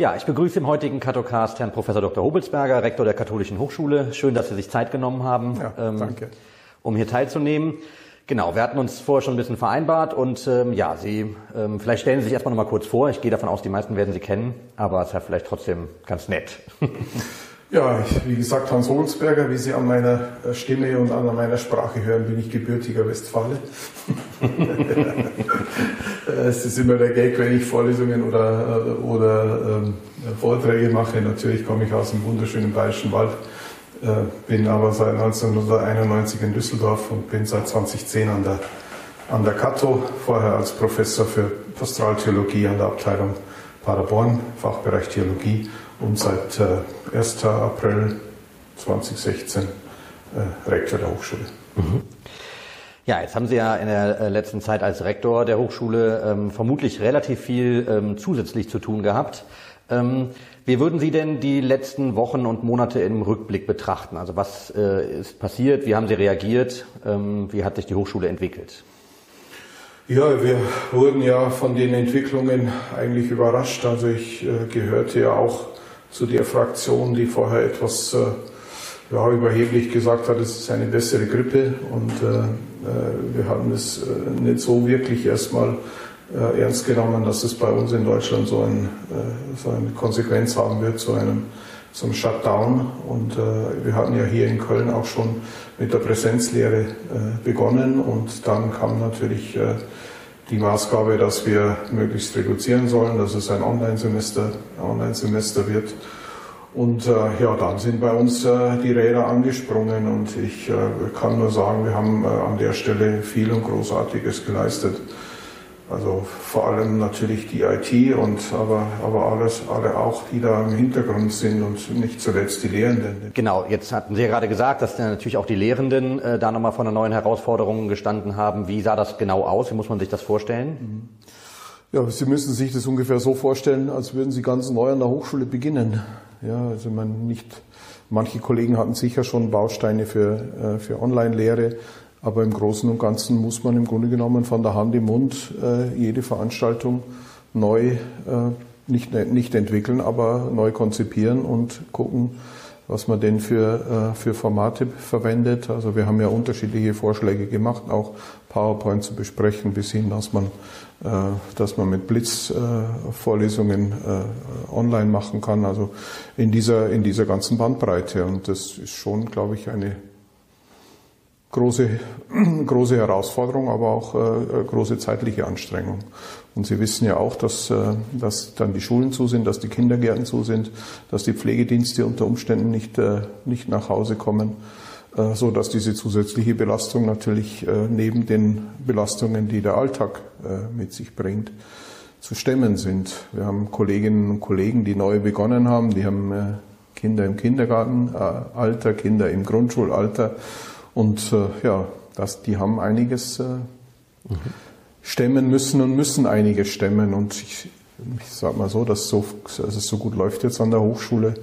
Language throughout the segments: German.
Ja, ich begrüße im heutigen Katocast Herrn Professor Dr. Hobelsberger, Rektor der Katholischen Hochschule. Schön, dass Sie sich Zeit genommen haben, ja, danke. Ähm, um hier teilzunehmen. Genau, wir hatten uns vorher schon ein bisschen vereinbart und ähm, ja, Sie, ähm, vielleicht stellen Sie sich erstmal noch mal kurz vor. Ich gehe davon aus, die meisten werden Sie kennen, aber es ist ja vielleicht trotzdem ganz nett. Ja, ich, wie gesagt, Hans Holzberger, wie Sie an meiner äh, Stimme und an meiner Sprache hören, bin ich gebürtiger Westfale. es ist immer der Gag, wenn ich Vorlesungen oder, äh, oder ähm, Vorträge mache. Natürlich komme ich aus dem wunderschönen Bayerischen Wald, äh, bin aber seit 1991 in Düsseldorf und bin seit 2010 an der, an der Kato, vorher als Professor für Pastoraltheologie an der Abteilung Paderborn, Fachbereich Theologie und seit äh, 1. April 2016 äh, Rektor der Hochschule. Mhm. Ja, jetzt haben Sie ja in der äh, letzten Zeit als Rektor der Hochschule ähm, vermutlich relativ viel ähm, zusätzlich zu tun gehabt. Ähm, wie würden Sie denn die letzten Wochen und Monate im Rückblick betrachten? Also was äh, ist passiert? Wie haben Sie reagiert? Ähm, wie hat sich die Hochschule entwickelt? Ja, wir wurden ja von den Entwicklungen eigentlich überrascht. Also ich äh, gehörte ja auch zu der Fraktion, die vorher etwas äh, ja, überheblich gesagt hat, es ist eine bessere Grippe und äh, äh wir haben es nicht so wirklich erstmal ernst genommen, dass es bei uns in Deutschland so, ein, so eine Konsequenz haben wird, zu einem zum Shutdown. Und äh, wir hatten ja hier in Köln auch schon mit der Präsenzlehre äh, begonnen und dann kam natürlich äh, die Maßgabe, dass wir möglichst reduzieren sollen, dass es ein Online-Semester Online -Semester wird. Und äh, ja, dann sind bei uns äh, die Räder angesprungen und ich äh, kann nur sagen, wir haben äh, an der Stelle viel und Großartiges geleistet. Also vor allem natürlich die IT und aber, aber alles, alle auch, die da im Hintergrund sind und nicht zuletzt die Lehrenden. Genau, jetzt hatten Sie ja gerade gesagt, dass natürlich auch die Lehrenden äh, da nochmal vor einer neuen Herausforderung gestanden haben. Wie sah das genau aus? Wie muss man sich das vorstellen? Mhm. Ja, Sie müssen sich das ungefähr so vorstellen, als würden Sie ganz neu an der Hochschule beginnen. Ja, also man nicht, manche Kollegen hatten sicher schon Bausteine für, äh, für Online-Lehre, aber im Großen und Ganzen muss man im Grunde genommen von der Hand im Mund äh, jede Veranstaltung neu, äh, nicht, nicht entwickeln, aber neu konzipieren und gucken, was man denn für, äh, für Formate verwendet. Also wir haben ja unterschiedliche Vorschläge gemacht, auch PowerPoint zu besprechen, bis hin, dass man, äh, dass man mit Blitzvorlesungen äh, online machen kann. Also in dieser, in dieser ganzen Bandbreite. Und das ist schon, glaube ich, eine große, große Herausforderung, aber auch äh, große zeitliche Anstrengung. Und Sie wissen ja auch, dass, äh, dass dann die Schulen zu sind, dass die Kindergärten zu sind, dass die Pflegedienste unter Umständen nicht, äh, nicht nach Hause kommen, äh, so dass diese zusätzliche Belastung natürlich äh, neben den Belastungen, die der Alltag äh, mit sich bringt, zu stemmen sind. Wir haben Kolleginnen und Kollegen, die neu begonnen haben, die haben äh, Kinder im Kindergartenalter, Kinder im Grundschulalter und äh, ja, das, die haben einiges äh, mhm. stemmen müssen und müssen einiges stemmen. Und ich, ich sage mal so, dass, so, dass es so gut läuft jetzt an der Hochschule,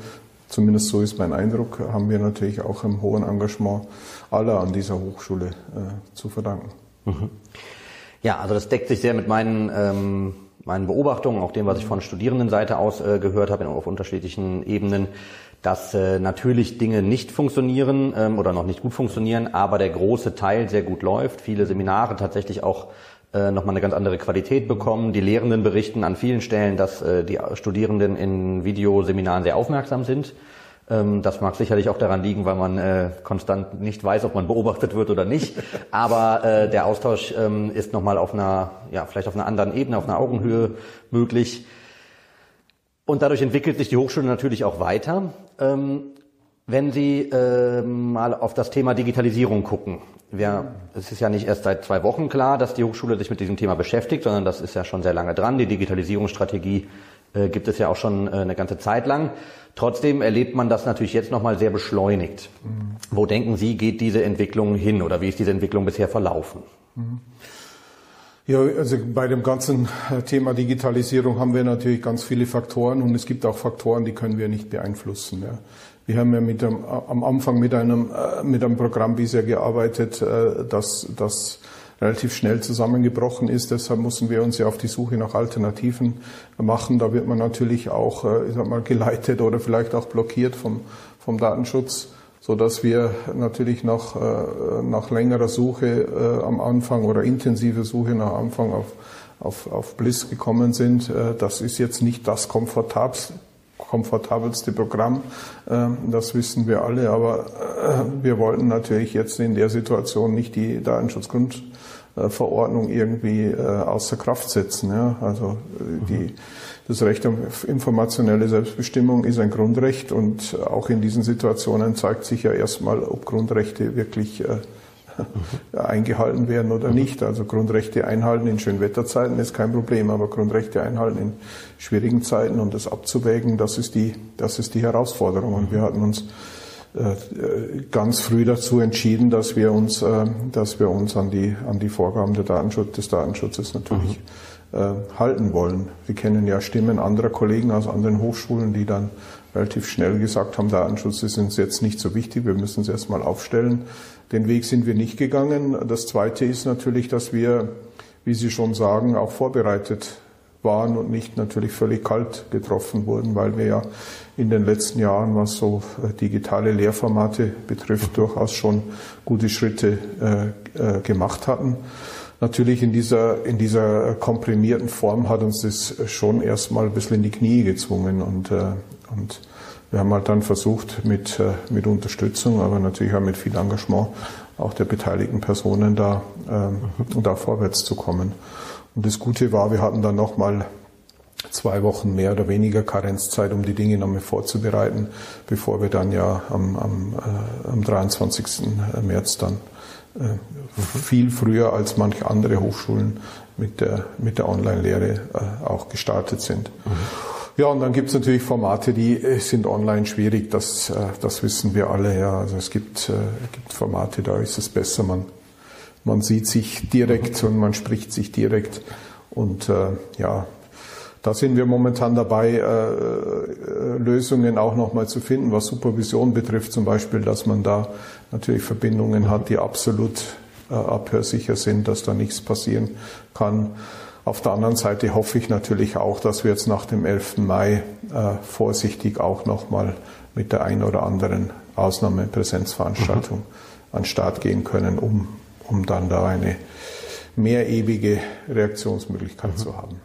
zumindest so ist mein Eindruck, haben wir natürlich auch im hohen Engagement aller an dieser Hochschule äh, zu verdanken. Mhm. Ja, also das deckt sich sehr mit meinen, ähm, meinen Beobachtungen, auch dem, was ich von Studierendenseite aus äh, gehört habe, auf unterschiedlichen Ebenen dass äh, natürlich Dinge nicht funktionieren ähm, oder noch nicht gut funktionieren, aber der große Teil sehr gut läuft. Viele Seminare tatsächlich auch äh, nochmal eine ganz andere Qualität bekommen. Die Lehrenden berichten an vielen Stellen, dass äh, die Studierenden in Videoseminaren sehr aufmerksam sind. Ähm, das mag sicherlich auch daran liegen, weil man äh, konstant nicht weiß, ob man beobachtet wird oder nicht. Aber äh, der Austausch ähm, ist nochmal auf einer, ja, vielleicht auf einer anderen Ebene, auf einer Augenhöhe möglich. Und dadurch entwickelt sich die Hochschule natürlich auch weiter. Ähm, wenn Sie äh, mal auf das Thema Digitalisierung gucken, wir, es ist ja nicht erst seit zwei Wochen klar, dass die Hochschule sich mit diesem Thema beschäftigt, sondern das ist ja schon sehr lange dran. Die Digitalisierungsstrategie äh, gibt es ja auch schon äh, eine ganze Zeit lang. Trotzdem erlebt man das natürlich jetzt nochmal sehr beschleunigt. Mhm. Wo denken Sie, geht diese Entwicklung hin oder wie ist diese Entwicklung bisher verlaufen? Mhm. Ja, also bei dem ganzen äh, Thema Digitalisierung haben wir natürlich ganz viele Faktoren und es gibt auch Faktoren, die können wir nicht beeinflussen. Ja. Wir haben ja mit einem, am Anfang mit einem, äh, mit einem Programm bisher gearbeitet, äh, das, das relativ schnell zusammengebrochen ist. Deshalb mussten wir uns ja auf die Suche nach Alternativen machen. Da wird man natürlich auch, ich sag mal, geleitet oder vielleicht auch blockiert vom, vom Datenschutz so dass wir natürlich nach, nach längerer Suche am Anfang oder intensive Suche nach Anfang auf, auf, auf Bliss gekommen sind. Das ist jetzt nicht das komfortabelste, komfortabelste Programm, ähm, das wissen wir alle, aber äh, wir wollten natürlich jetzt in der Situation nicht die Datenschutzgrundverordnung irgendwie äh, außer Kraft setzen. Also äh, die, das Recht auf informationelle Selbstbestimmung ist ein Grundrecht und auch in diesen Situationen zeigt sich ja erstmal, ob Grundrechte wirklich eingehalten werden oder nicht. Also Grundrechte einhalten in Schönwetterzeiten ist kein Problem, aber Grundrechte einhalten in schwierigen Zeiten und das abzuwägen, das ist die, das ist die Herausforderung. Und wir hatten uns äh, ganz früh dazu entschieden, dass wir uns, äh, dass wir uns an die, an die Vorgaben Datenschutz, des Datenschutzes natürlich mhm. halten wollen. Wir kennen ja Stimmen anderer Kollegen aus anderen Hochschulen, die dann relativ schnell gesagt haben, Datenschutz ist uns jetzt nicht so wichtig, wir müssen es erstmal aufstellen. Den Weg sind wir nicht gegangen. Das Zweite ist natürlich, dass wir, wie Sie schon sagen, auch vorbereitet waren und nicht natürlich völlig kalt getroffen wurden, weil wir ja in den letzten Jahren, was so äh, digitale Lehrformate betrifft, durchaus schon gute Schritte äh, äh, gemacht hatten. Natürlich in dieser, in dieser komprimierten Form hat uns das schon erstmal ein bisschen in die Knie gezwungen und, äh, und wir haben halt dann versucht, mit, äh, mit Unterstützung, aber natürlich auch mit viel Engagement auch der beteiligten Personen da, ähm, da vorwärts zu kommen. Und das Gute war, wir hatten dann nochmal zwei Wochen mehr oder weniger Karenzzeit, um die Dinge nochmal vorzubereiten, bevor wir dann ja am, am, äh, am 23. März dann äh, viel früher als manche andere Hochschulen mit der, mit der Online-Lehre äh, auch gestartet sind. Mhm. Ja, und dann gibt es natürlich Formate, die äh, sind online schwierig, das, äh, das wissen wir alle. Ja. Also es gibt, äh, gibt Formate, da ist es besser, man, man sieht sich direkt und man spricht sich direkt. Und äh, ja, da sind wir momentan dabei, äh, Lösungen auch nochmal zu finden, was Supervision betrifft, zum Beispiel, dass man da natürlich Verbindungen hat, die absolut äh, abhörsicher sind, dass da nichts passieren kann. Auf der anderen Seite hoffe ich natürlich auch, dass wir jetzt nach dem 11. Mai äh, vorsichtig auch nochmal mit der einen oder anderen Ausnahmepräsenzveranstaltung mhm. an den Start gehen können, um, um dann da eine mehrewige Reaktionsmöglichkeit mhm. zu haben.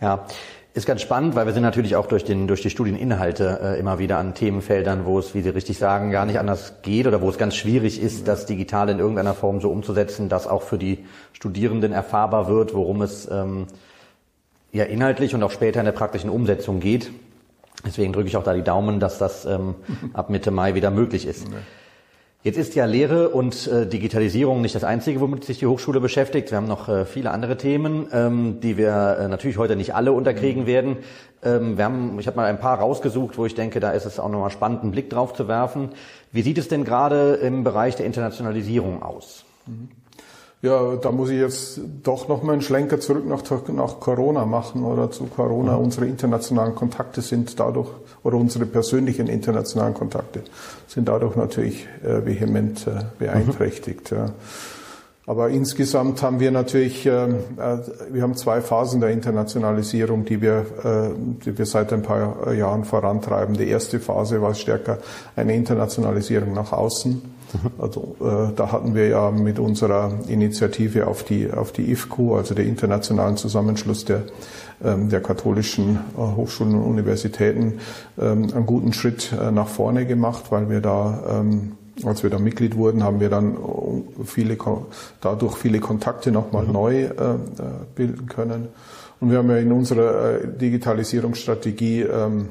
Ja, ist ganz spannend, weil wir sind natürlich auch durch, den, durch die Studieninhalte äh, immer wieder an Themenfeldern, wo es, wie Sie richtig sagen, gar nicht anders geht oder wo es ganz schwierig ist, das digital in irgendeiner Form so umzusetzen, dass auch für die Studierenden erfahrbar wird, worum es ähm, ja inhaltlich und auch später in der praktischen Umsetzung geht. Deswegen drücke ich auch da die Daumen, dass das ähm, ab Mitte Mai wieder möglich ist. Jetzt ist ja Lehre und äh, Digitalisierung nicht das Einzige, womit sich die Hochschule beschäftigt. Wir haben noch äh, viele andere Themen, ähm, die wir äh, natürlich heute nicht alle unterkriegen mhm. werden. Ähm, wir haben, ich habe mal ein paar rausgesucht, wo ich denke, da ist es auch nochmal spannend, einen Blick drauf zu werfen. Wie sieht es denn gerade im Bereich der Internationalisierung aus? Mhm. Ja, da muss ich jetzt doch noch mal einen Schlenker zurück nach, nach Corona machen oder zu Corona. Mhm. Unsere internationalen Kontakte sind dadurch, oder unsere persönlichen internationalen Kontakte sind dadurch natürlich äh, vehement äh, beeinträchtigt. Mhm. Ja. Aber insgesamt haben wir natürlich, äh, äh, wir haben zwei Phasen der Internationalisierung, die wir, äh, die wir seit ein paar Jahren vorantreiben. Die erste Phase war stärker eine Internationalisierung nach außen also äh, da hatten wir ja mit unserer Initiative auf die auf die IFCU, also der internationalen Zusammenschluss der ähm, der katholischen äh, Hochschulen und Universitäten, ähm, einen guten Schritt äh, nach vorne gemacht, weil wir da ähm, als wir da Mitglied wurden, haben wir dann äh, viele, dadurch viele Kontakte nochmal mhm. neu äh, äh, bilden können. Und wir haben ja in unserer äh, Digitalisierungsstrategie ähm,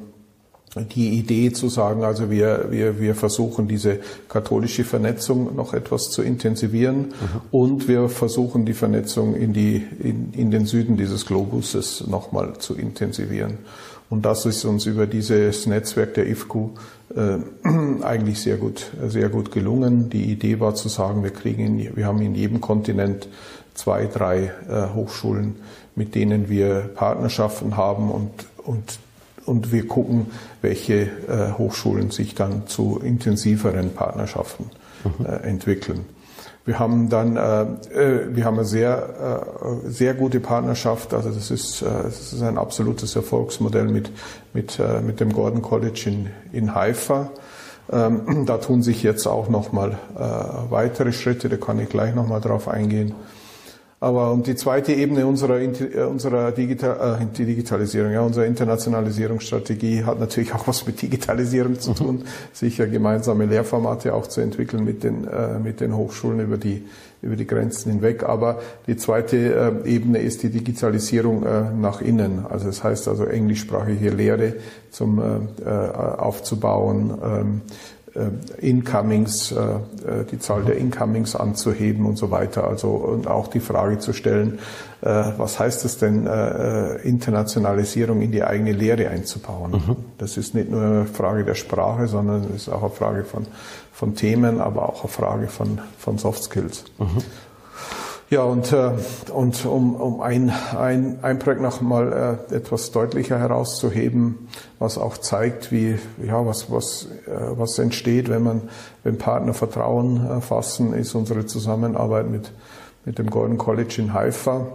die Idee zu sagen, also wir, wir, wir versuchen diese katholische Vernetzung noch etwas zu intensivieren mhm. und wir versuchen die Vernetzung in, die, in, in den Süden dieses Globuses nochmal zu intensivieren. Und das ist uns über dieses Netzwerk der IFCU äh, eigentlich sehr gut, sehr gut gelungen. Die Idee war zu sagen, wir kriegen, in, wir haben in jedem Kontinent zwei, drei äh, Hochschulen, mit denen wir Partnerschaften haben und, und und wir gucken, welche äh, Hochschulen sich dann zu intensiveren Partnerschaften mhm. äh, entwickeln. Wir haben dann, äh, äh, wir haben eine sehr, äh, sehr gute Partnerschaft. Also das ist, äh, das ist ein absolutes Erfolgsmodell mit, mit, äh, mit dem Gordon College in, in Haifa. Ähm, da tun sich jetzt auch nochmal äh, weitere Schritte, da kann ich gleich nochmal drauf eingehen. Aber und die zweite Ebene unserer, äh, unserer Digital, äh, Digitalisierung, ja, unserer Internationalisierungsstrategie hat natürlich auch was mit Digitalisierung zu tun, sicher gemeinsame Lehrformate auch zu entwickeln mit den, äh, mit den Hochschulen über die, über die Grenzen hinweg. Aber die zweite äh, Ebene ist die Digitalisierung äh, nach innen. Also das heißt also englischsprachige Lehre zum äh, äh aufzubauen, ähm, äh, Incomings, äh, äh, die Zahl der Incomings anzuheben und so weiter. Also und auch die Frage zu stellen, was heißt es denn, Internationalisierung in die eigene Lehre einzubauen? Mhm. Das ist nicht nur eine Frage der Sprache, sondern es ist auch eine Frage von, von Themen, aber auch eine Frage von, von Soft Skills. Mhm. Ja, und, äh, und um, um ein, ein, ein Projekt noch mal äh, etwas deutlicher herauszuheben, was auch zeigt, wie, ja, was, was, äh, was entsteht, wenn man, wenn Partner Vertrauen äh, fassen, ist unsere Zusammenarbeit mit, mit dem Golden College in Haifa.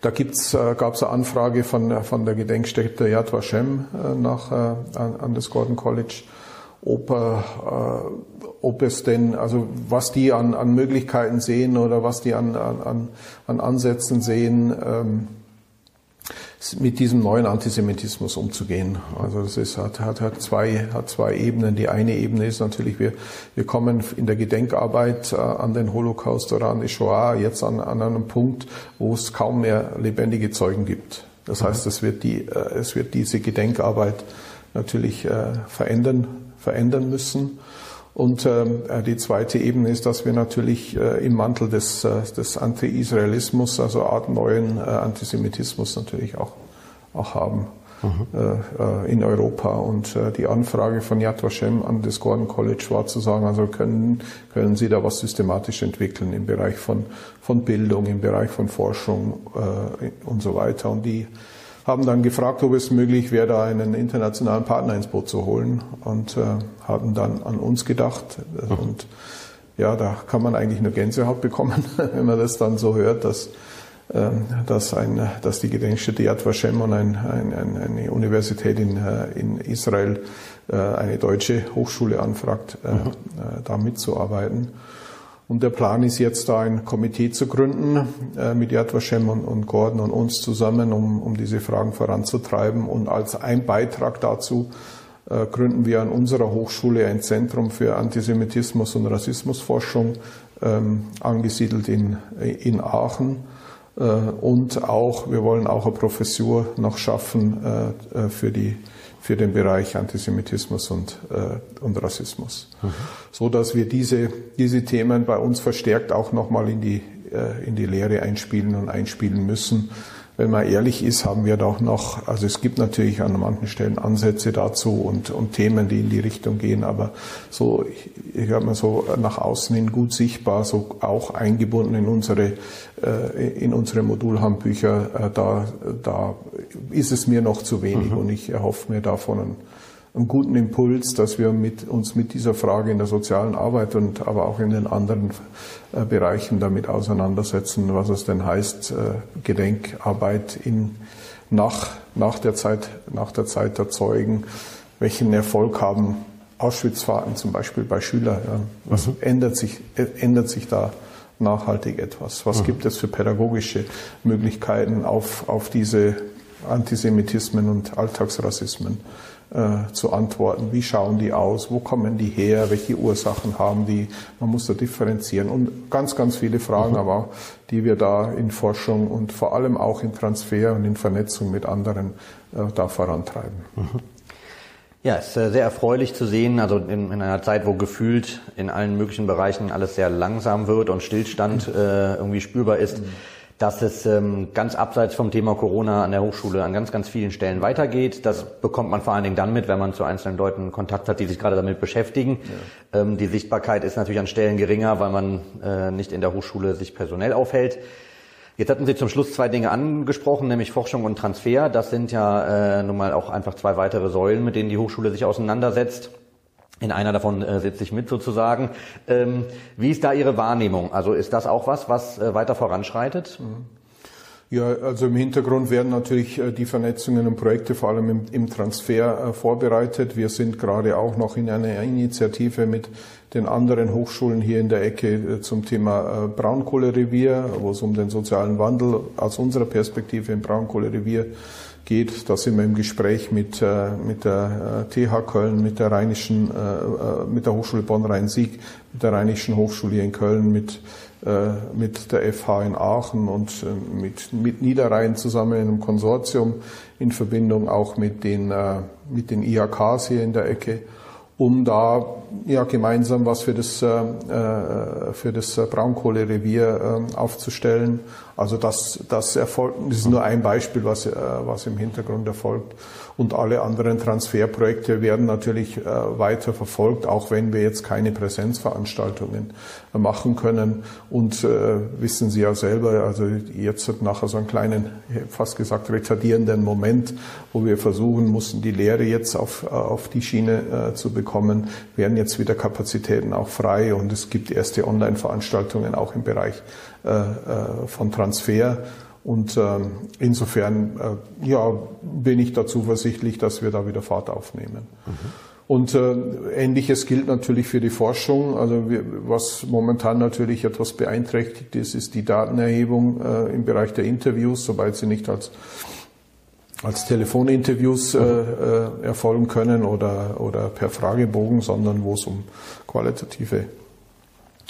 Da gibt's, äh, gab es eine Anfrage von, von der Gedenkstätte Yad Vashem äh, nach, äh, an, an das Gordon College ob, äh, ob es denn, also was die an, an Möglichkeiten sehen oder was die an, an, an Ansätzen sehen, ähm, mit diesem neuen Antisemitismus umzugehen. Also das ist, hat, hat, hat, zwei, hat zwei Ebenen. Die eine Ebene ist natürlich, wir, wir kommen in der Gedenkarbeit äh, an den Holocaust oder an die Shoah jetzt an, an einem Punkt, wo es kaum mehr lebendige Zeugen gibt. Das heißt, es wird, die, äh, es wird diese Gedenkarbeit natürlich äh, verändern verändern müssen. Und ähm, äh, die zweite Ebene ist, dass wir natürlich äh, im Mantel des, äh, des Anti-Israelismus, also Art neuen äh, Antisemitismus natürlich auch, auch haben mhm. Äh, in Europa. Und die Anfrage von Yad Vashem an das Gordon College war zu sagen, also können, können Sie da was systematisch entwickeln im Bereich von, von Bildung, im Bereich von Forschung und so weiter. Und die haben dann gefragt, ob es möglich wäre, da einen internationalen Partner ins Boot zu holen und äh, haben dann an uns gedacht. Und ja, da kann man eigentlich nur Gänsehaut bekommen, wenn man das dann so hört, dass, äh, dass, ein, dass die Gedenkstätte Yad Vashem und ein, ein, eine Universität in, äh, in Israel äh, eine deutsche Hochschule anfragt, äh, mhm. da mitzuarbeiten. Und der Plan ist jetzt da ein Komitee zu gründen äh, mit Yad und, und, Gordon und uns zusammen, um, um diese Fragen voranzutreiben. Und als ein Beitrag dazu äh, gründen wir an unserer Hochschule ein Zentrum für Antisemitismus und Rassismusforschung, ähm, angesiedelt in, in Aachen. Äh, und auch, wir wollen auch eine Professur noch schaffen äh, äh, für die für den Bereich Antisemitismus und, äh, und Rassismus. Mhm. So dass wir diese, diese Themen bei uns verstärkt auch nochmal in die, äh, in die Lehre einspielen und einspielen müssen wenn man ehrlich ist, haben wir doch noch, also es gibt natürlich an manchen Stellen Ansätze dazu und, und Themen, die in die Richtung gehen, aber so, ich, ich habe mal so nach außen hin gut sichtbar, so auch eingebunden in unsere, äh, in unsere Modulhandbücher, äh, da, da ist es mir noch zu wenig mhm. und ich erhoffe mir davon einen, einen guten Impuls, dass wir mit, uns mit dieser Frage in der sozialen Arbeit und aber auch in den anderen äh, Bereichen damit auseinandersetzen, was es denn heißt, äh, Gedenkarbeit in, nach, nach, der Zeit, nach der Zeit der Zeugen, welchen Erfolg haben Auschwitzfahrten zum Beispiel bei Schülern. Ja. Was mhm. ändert, sich, äh, ändert sich da nachhaltig etwas? Was mhm. gibt es für pädagogische Möglichkeiten auf, auf diese Antisemitismen und Alltagsrassismen? Äh, zu antworten. Wie schauen die aus? Wo kommen die her? Welche Ursachen haben die? Man muss da differenzieren und ganz, ganz viele Fragen, mhm. aber die wir da in Forschung und vor allem auch in Transfer und in Vernetzung mit anderen äh, da vorantreiben. Mhm. Ja, es ist äh, sehr erfreulich zu sehen, also in, in, einer Zeit, wo gefühlt in allen möglichen Bereichen alles sehr langsam wird und Stillstand äh, irgendwie spürbar ist. Mhm dass es ähm, ganz abseits vom Thema Corona an der Hochschule an ganz, ganz vielen Stellen weitergeht. Das bekommt man vor allen Dingen dann mit, wenn man zu einzelnen Leuten Kontakt hat, die sich gerade damit beschäftigen. Ja. Ähm, die Sichtbarkeit ist natürlich an Stellen geringer, weil man äh, nicht in der Hochschule sich personell aufhält. Jetzt hatten Sie zum Schluss zwei Dinge angesprochen, nämlich Forschung und Transfer. Das sind ja äh, nun mal auch einfach zwei weitere Säulen, mit denen die Hochschule sich auseinandersetzt. In einer davon äh, sitze ich mit sozusagen. Ähm, wie ist da Ihre Wahrnehmung? Also ist das auch was, was äh, weiter voranschreitet? Mhm. Ja, also im Hintergrund werden natürlich äh, die Vernetzungen und Projekte vor allem im, im Transfer äh, vorbereitet. Wir sind gerade auch noch in einer Initiative mit den anderen Hochschulen hier in der Ecke äh, zum Thema Braunkohlerevier, wo es um den sozialen Wandel aus unserer Perspektive im Braunkohlerevier geht. Da sind wir im Gespräch mit, äh, mit der TH Köln, mit der Rheinischen, äh, mit der Hochschule Bonn-Rhein-Sieg, mit der Rheinischen Hochschule hier in Köln, mit, äh, mit der FH in Aachen und mit, mit Niederrhein zusammen in einem Konsortium in Verbindung auch mit den, mit den IHKs hier in der Ecke um da ja gemeinsam was für das äh, für das Braunkohlerevier äh, aufzustellen also das, das erfolgt, das ist nur ein Beispiel, was, äh, was im Hintergrund erfolgt. Und alle anderen Transferprojekte werden natürlich äh, weiter verfolgt, auch wenn wir jetzt keine Präsenzveranstaltungen äh, machen können. Und äh, wissen Sie ja selber, also jetzt hat nachher so einen kleinen, fast gesagt, retardierenden Moment, wo wir versuchen mussten, die Lehre jetzt auf, auf die Schiene äh, zu bekommen, werden jetzt wieder Kapazitäten auch frei und es gibt erste Online-Veranstaltungen auch im Bereich äh, äh, von Transfer. Und ähm, insofern äh, ja, bin ich da zuversichtlich, dass wir da wieder Fahrt aufnehmen. Mhm. Und äh, Ähnliches gilt natürlich für die Forschung. Also wir, was momentan natürlich etwas beeinträchtigt ist, ist die Datenerhebung äh, im Bereich der Interviews, sobald sie nicht als als Telefoninterviews äh, äh, erfolgen können oder, oder per Fragebogen, sondern wo es um qualitative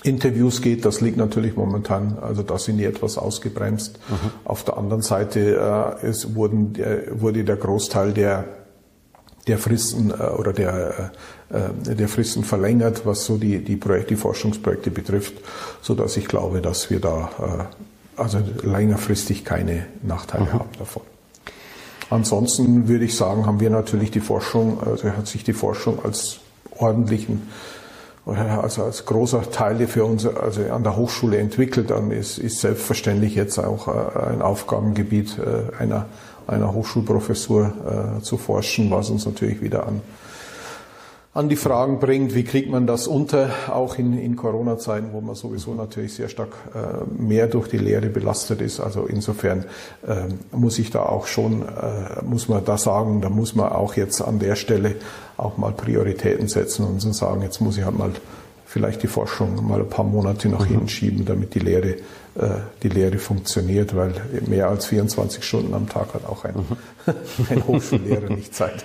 Interviews geht, das liegt natürlich momentan, also da sind die etwas ausgebremst. Mhm. Auf der anderen Seite äh, es wurden, äh, wurde der Großteil der, der Fristen äh, oder der, äh, der Fristen verlängert, was so die, die Projekte, die Forschungsprojekte betrifft, so dass ich glaube, dass wir da äh, also längerfristig keine Nachteile mhm. haben davon. Ansonsten würde ich sagen, haben wir natürlich die Forschung, also hat sich die Forschung als ordentlichen also als großer Teil für uns also an der Hochschule entwickelt, dann ist, ist selbstverständlich jetzt auch äh, ein Aufgabengebiet äh, einer, einer Hochschulprofessur äh, zu forschen, was uns natürlich wieder an an die Fragen bringt, wie kriegt man das unter, auch in, in Corona-Zeiten, wo man sowieso natürlich sehr stark äh, mehr durch die Lehre belastet ist. Also insofern äh, muss ich da auch schon, äh, muss man da sagen, da muss man auch jetzt an der Stelle auch mal Prioritäten setzen und so sagen, jetzt muss ich halt mal vielleicht die Forschung mal ein paar Monate nach mhm. hinten schieben, damit die Lehre, äh, die Lehre funktioniert, weil mehr als 24 Stunden am Tag hat auch ein, mhm. ein Hochschullehrer nicht Zeit.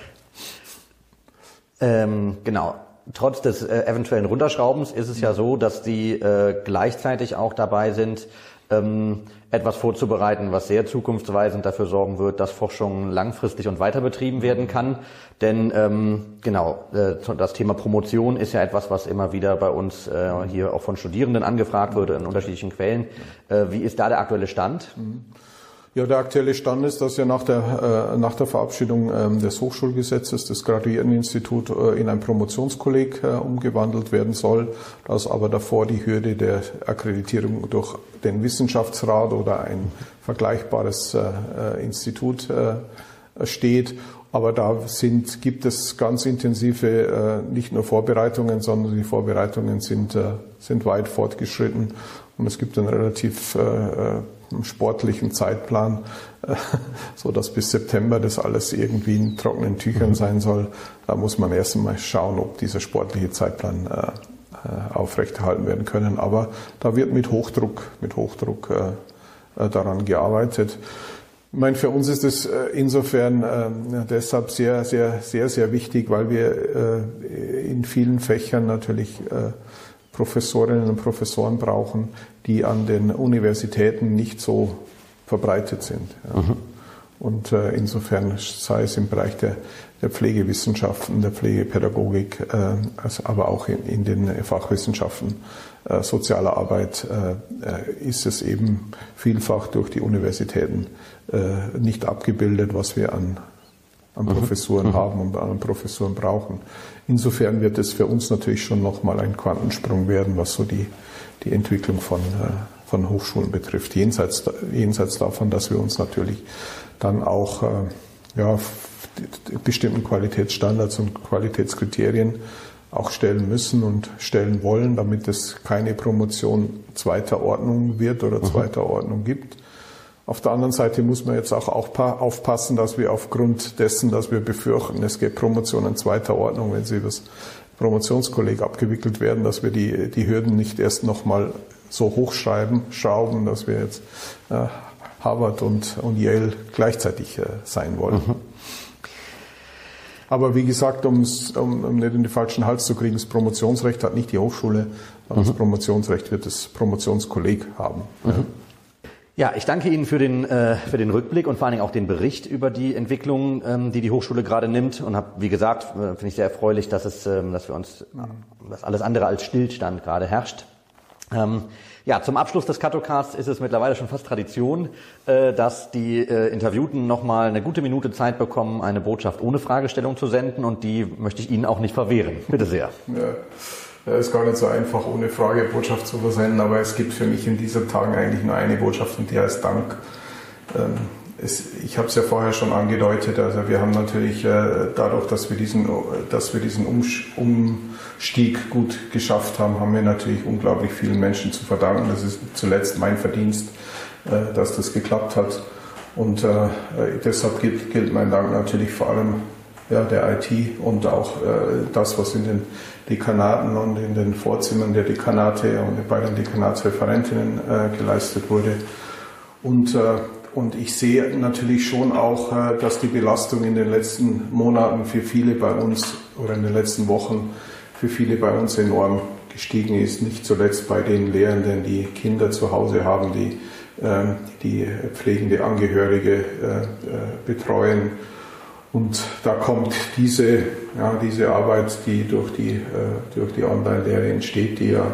Ähm, genau. Trotz des äh, eventuellen Runterschraubens ist es ja so, dass die äh, gleichzeitig auch dabei sind, ähm, etwas vorzubereiten, was sehr zukunftsweisend dafür sorgen wird, dass Forschung langfristig und weiter betrieben werden kann. Denn ähm, genau, äh, das Thema Promotion ist ja etwas, was immer wieder bei uns äh, hier auch von Studierenden angefragt wird in unterschiedlichen Quellen. Äh, wie ist da der aktuelle Stand? Mhm. Ja, der aktuelle Stand ist, dass ja nach der, äh, nach der Verabschiedung ähm, des Hochschulgesetzes das Graduierteninstitut äh, in ein Promotionskolleg äh, umgewandelt werden soll, dass aber davor die Hürde der Akkreditierung durch den Wissenschaftsrat oder ein vergleichbares äh, Institut äh, steht. Aber da sind, gibt es ganz intensive äh, nicht nur Vorbereitungen, sondern die Vorbereitungen sind, sind weit fortgeschritten und es gibt einen relativ sportlichen Zeitplan, äh, so dass bis September das alles irgendwie in trockenen Tüchern mhm. sein soll. Da muss man erst einmal schauen, ob dieser sportliche Zeitplan äh, äh, aufrechterhalten werden können. Aber da wird mit Hochdruck, mit Hochdruck daran gearbeitet. Ich meine, für uns ist es insofern deshalb sehr, sehr, sehr, sehr wichtig, weil wir in vielen Fächern natürlich Professorinnen und Professoren brauchen, die an den Universitäten nicht so verbreitet sind. Ja. Mhm. Und äh, insofern sei es im Bereich der, der Pflegewissenschaften, der Pflegepädagogik, äh, also aber auch in, in den Fachwissenschaften äh, sozialer Arbeit äh, äh, ist es eben vielfach durch die Universitäten äh, nicht abgebildet, was wir an, an mhm. Professuren mhm. haben und an Professuren brauchen. Insofern wird es für uns natürlich schon nochmal ein Quantensprung werden, was so die, die Entwicklung von, äh, von Hochschulen betrifft. Jenseits, jenseits davon, dass wir uns natürlich dann auch äh, ja, bestimmten Qualitätsstandards und Qualitätskriterien auch stellen müssen und stellen wollen, damit es keine Promotion zweiter Ordnung wird oder mhm. zweiter Ordnung gibt. Auf der anderen Seite muss man jetzt auch aufpassen, dass wir aufgrund dessen, dass wir befürchten, es gibt Promotionen zweiter Ordnung, wenn sie das Promotionskolleg abgewickelt werden, dass wir die, die Hürden nicht erst nochmal so hochschreiben, schrauben, dass wir jetzt äh, Harvard und, und Yale gleichzeitig äh, sein wollen. Mhm. Aber wie gesagt, um, um nicht in den falschen Hals zu kriegen, das Promotionsrecht hat nicht die Hochschule, sondern mhm. das Promotionsrecht wird das Promotionskolleg haben. Mhm. Ja, ich danke Ihnen für den, äh, für den Rückblick und vor allen Dingen auch den Bericht über die Entwicklung, ähm, die die Hochschule gerade nimmt. Und habe, wie gesagt, äh, finde ich sehr erfreulich, dass es, ähm, dass wir uns, mhm. dass alles andere als Stillstand gerade herrscht. Ähm, ja, zum Abschluss des Katocasts ist es mittlerweile schon fast Tradition, äh, dass die äh, Interviewten nochmal eine gute Minute Zeit bekommen, eine Botschaft ohne Fragestellung zu senden und die möchte ich Ihnen auch nicht verwehren. Bitte sehr. Ja, ist gar nicht so einfach, ohne Frage Botschaft zu versenden, aber es gibt für mich in diesen Tagen eigentlich nur eine Botschaft und die heißt Dank. Ähm, es, ich habe es ja vorher schon angedeutet, also wir haben natürlich äh, dadurch, dass wir diesen, dass wir diesen Umstieg gut geschafft haben, haben wir natürlich unglaublich vielen Menschen zu verdanken. Das ist zuletzt mein Verdienst, äh, dass das geklappt hat. Und äh, deshalb gilt, gilt mein Dank natürlich vor allem ja, der IT und auch äh, das, was in den Dekanaten und in den Vorzimmern der Dekanate und bei den Dekanatsreferentinnen äh, geleistet wurde. Und, äh, und ich sehe natürlich schon auch, äh, dass die Belastung in den letzten Monaten für viele bei uns oder in den letzten Wochen für viele bei uns enorm gestiegen ist. Nicht zuletzt bei den Lehrenden, die Kinder zu Hause haben, die ähm, die pflegende Angehörige äh, äh, betreuen und da kommt diese, ja, diese Arbeit, die durch die, äh, durch die Online-Lehre entsteht, die ja,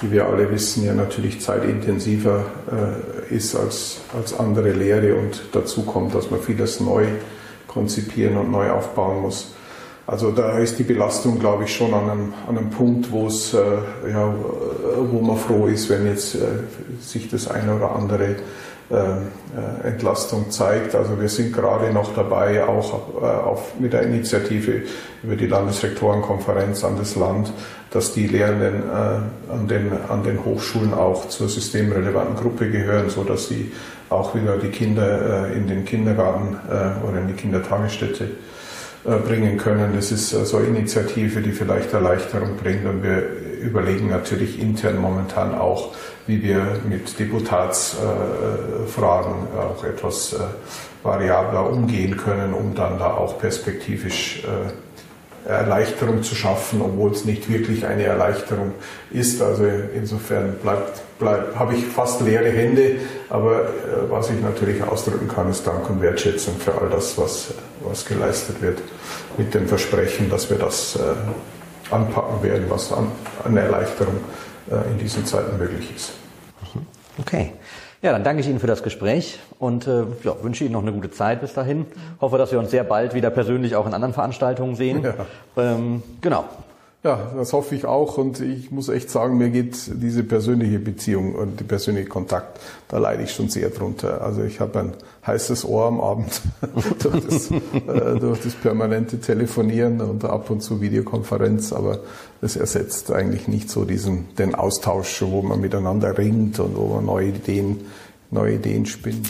wie wir alle wissen, ja natürlich zeitintensiver äh, ist als, als andere Lehre und dazu kommt, dass man vieles neu konzipieren und neu aufbauen muss. Also da ist die Belastung, glaube ich, schon an einem, an einem Punkt, wo es, äh, ja, wo man froh ist, wenn jetzt äh, sich das eine oder andere Entlastung zeigt. Also wir sind gerade noch dabei, auch äh, auf, mit der Initiative über die Landesrektorenkonferenz an das Land, dass die Lehrenden äh, an, den, an den Hochschulen auch zur systemrelevanten Gruppe gehören, so dass sie auch wieder die Kinder in den Kindergarten oder in die Kindertagesstätte bringen können. Das ist so eine Initiative, die vielleicht Erleichterung bringt und wir überlegen natürlich intern momentan auch, wie wir mit Deputatsfragen äh, auch etwas äh, variabler umgehen können, um dann da auch perspektivisch äh, Erleichterung zu schaffen, obwohl es nicht wirklich eine Erleichterung ist. Also insofern bleibt, bleibt, habe ich fast leere Hände, aber was ich natürlich ausdrücken kann, ist Dank und Wertschätzung für all das, was, was geleistet wird, mit dem Versprechen, dass wir das anpacken werden, was an, an Erleichterung äh, in diesen Zeiten möglich ist. Mhm. Okay. Ja, dann danke ich Ihnen für das Gespräch und äh, ja, wünsche Ihnen noch eine gute Zeit bis dahin. Hoffe, dass wir uns sehr bald wieder persönlich auch in anderen Veranstaltungen sehen. Ja. Ähm, genau. Ja, das hoffe ich auch und ich muss echt sagen, mir geht diese persönliche Beziehung und der persönliche Kontakt, da leide ich schon sehr drunter. Also ich habe ein heißes Ohr am Abend durch, das, äh, durch das permanente Telefonieren und ab und zu Videokonferenz, aber es ersetzt eigentlich nicht so diesen den Austausch, wo man miteinander ringt und wo man neue Ideen, neue Ideen spinnt.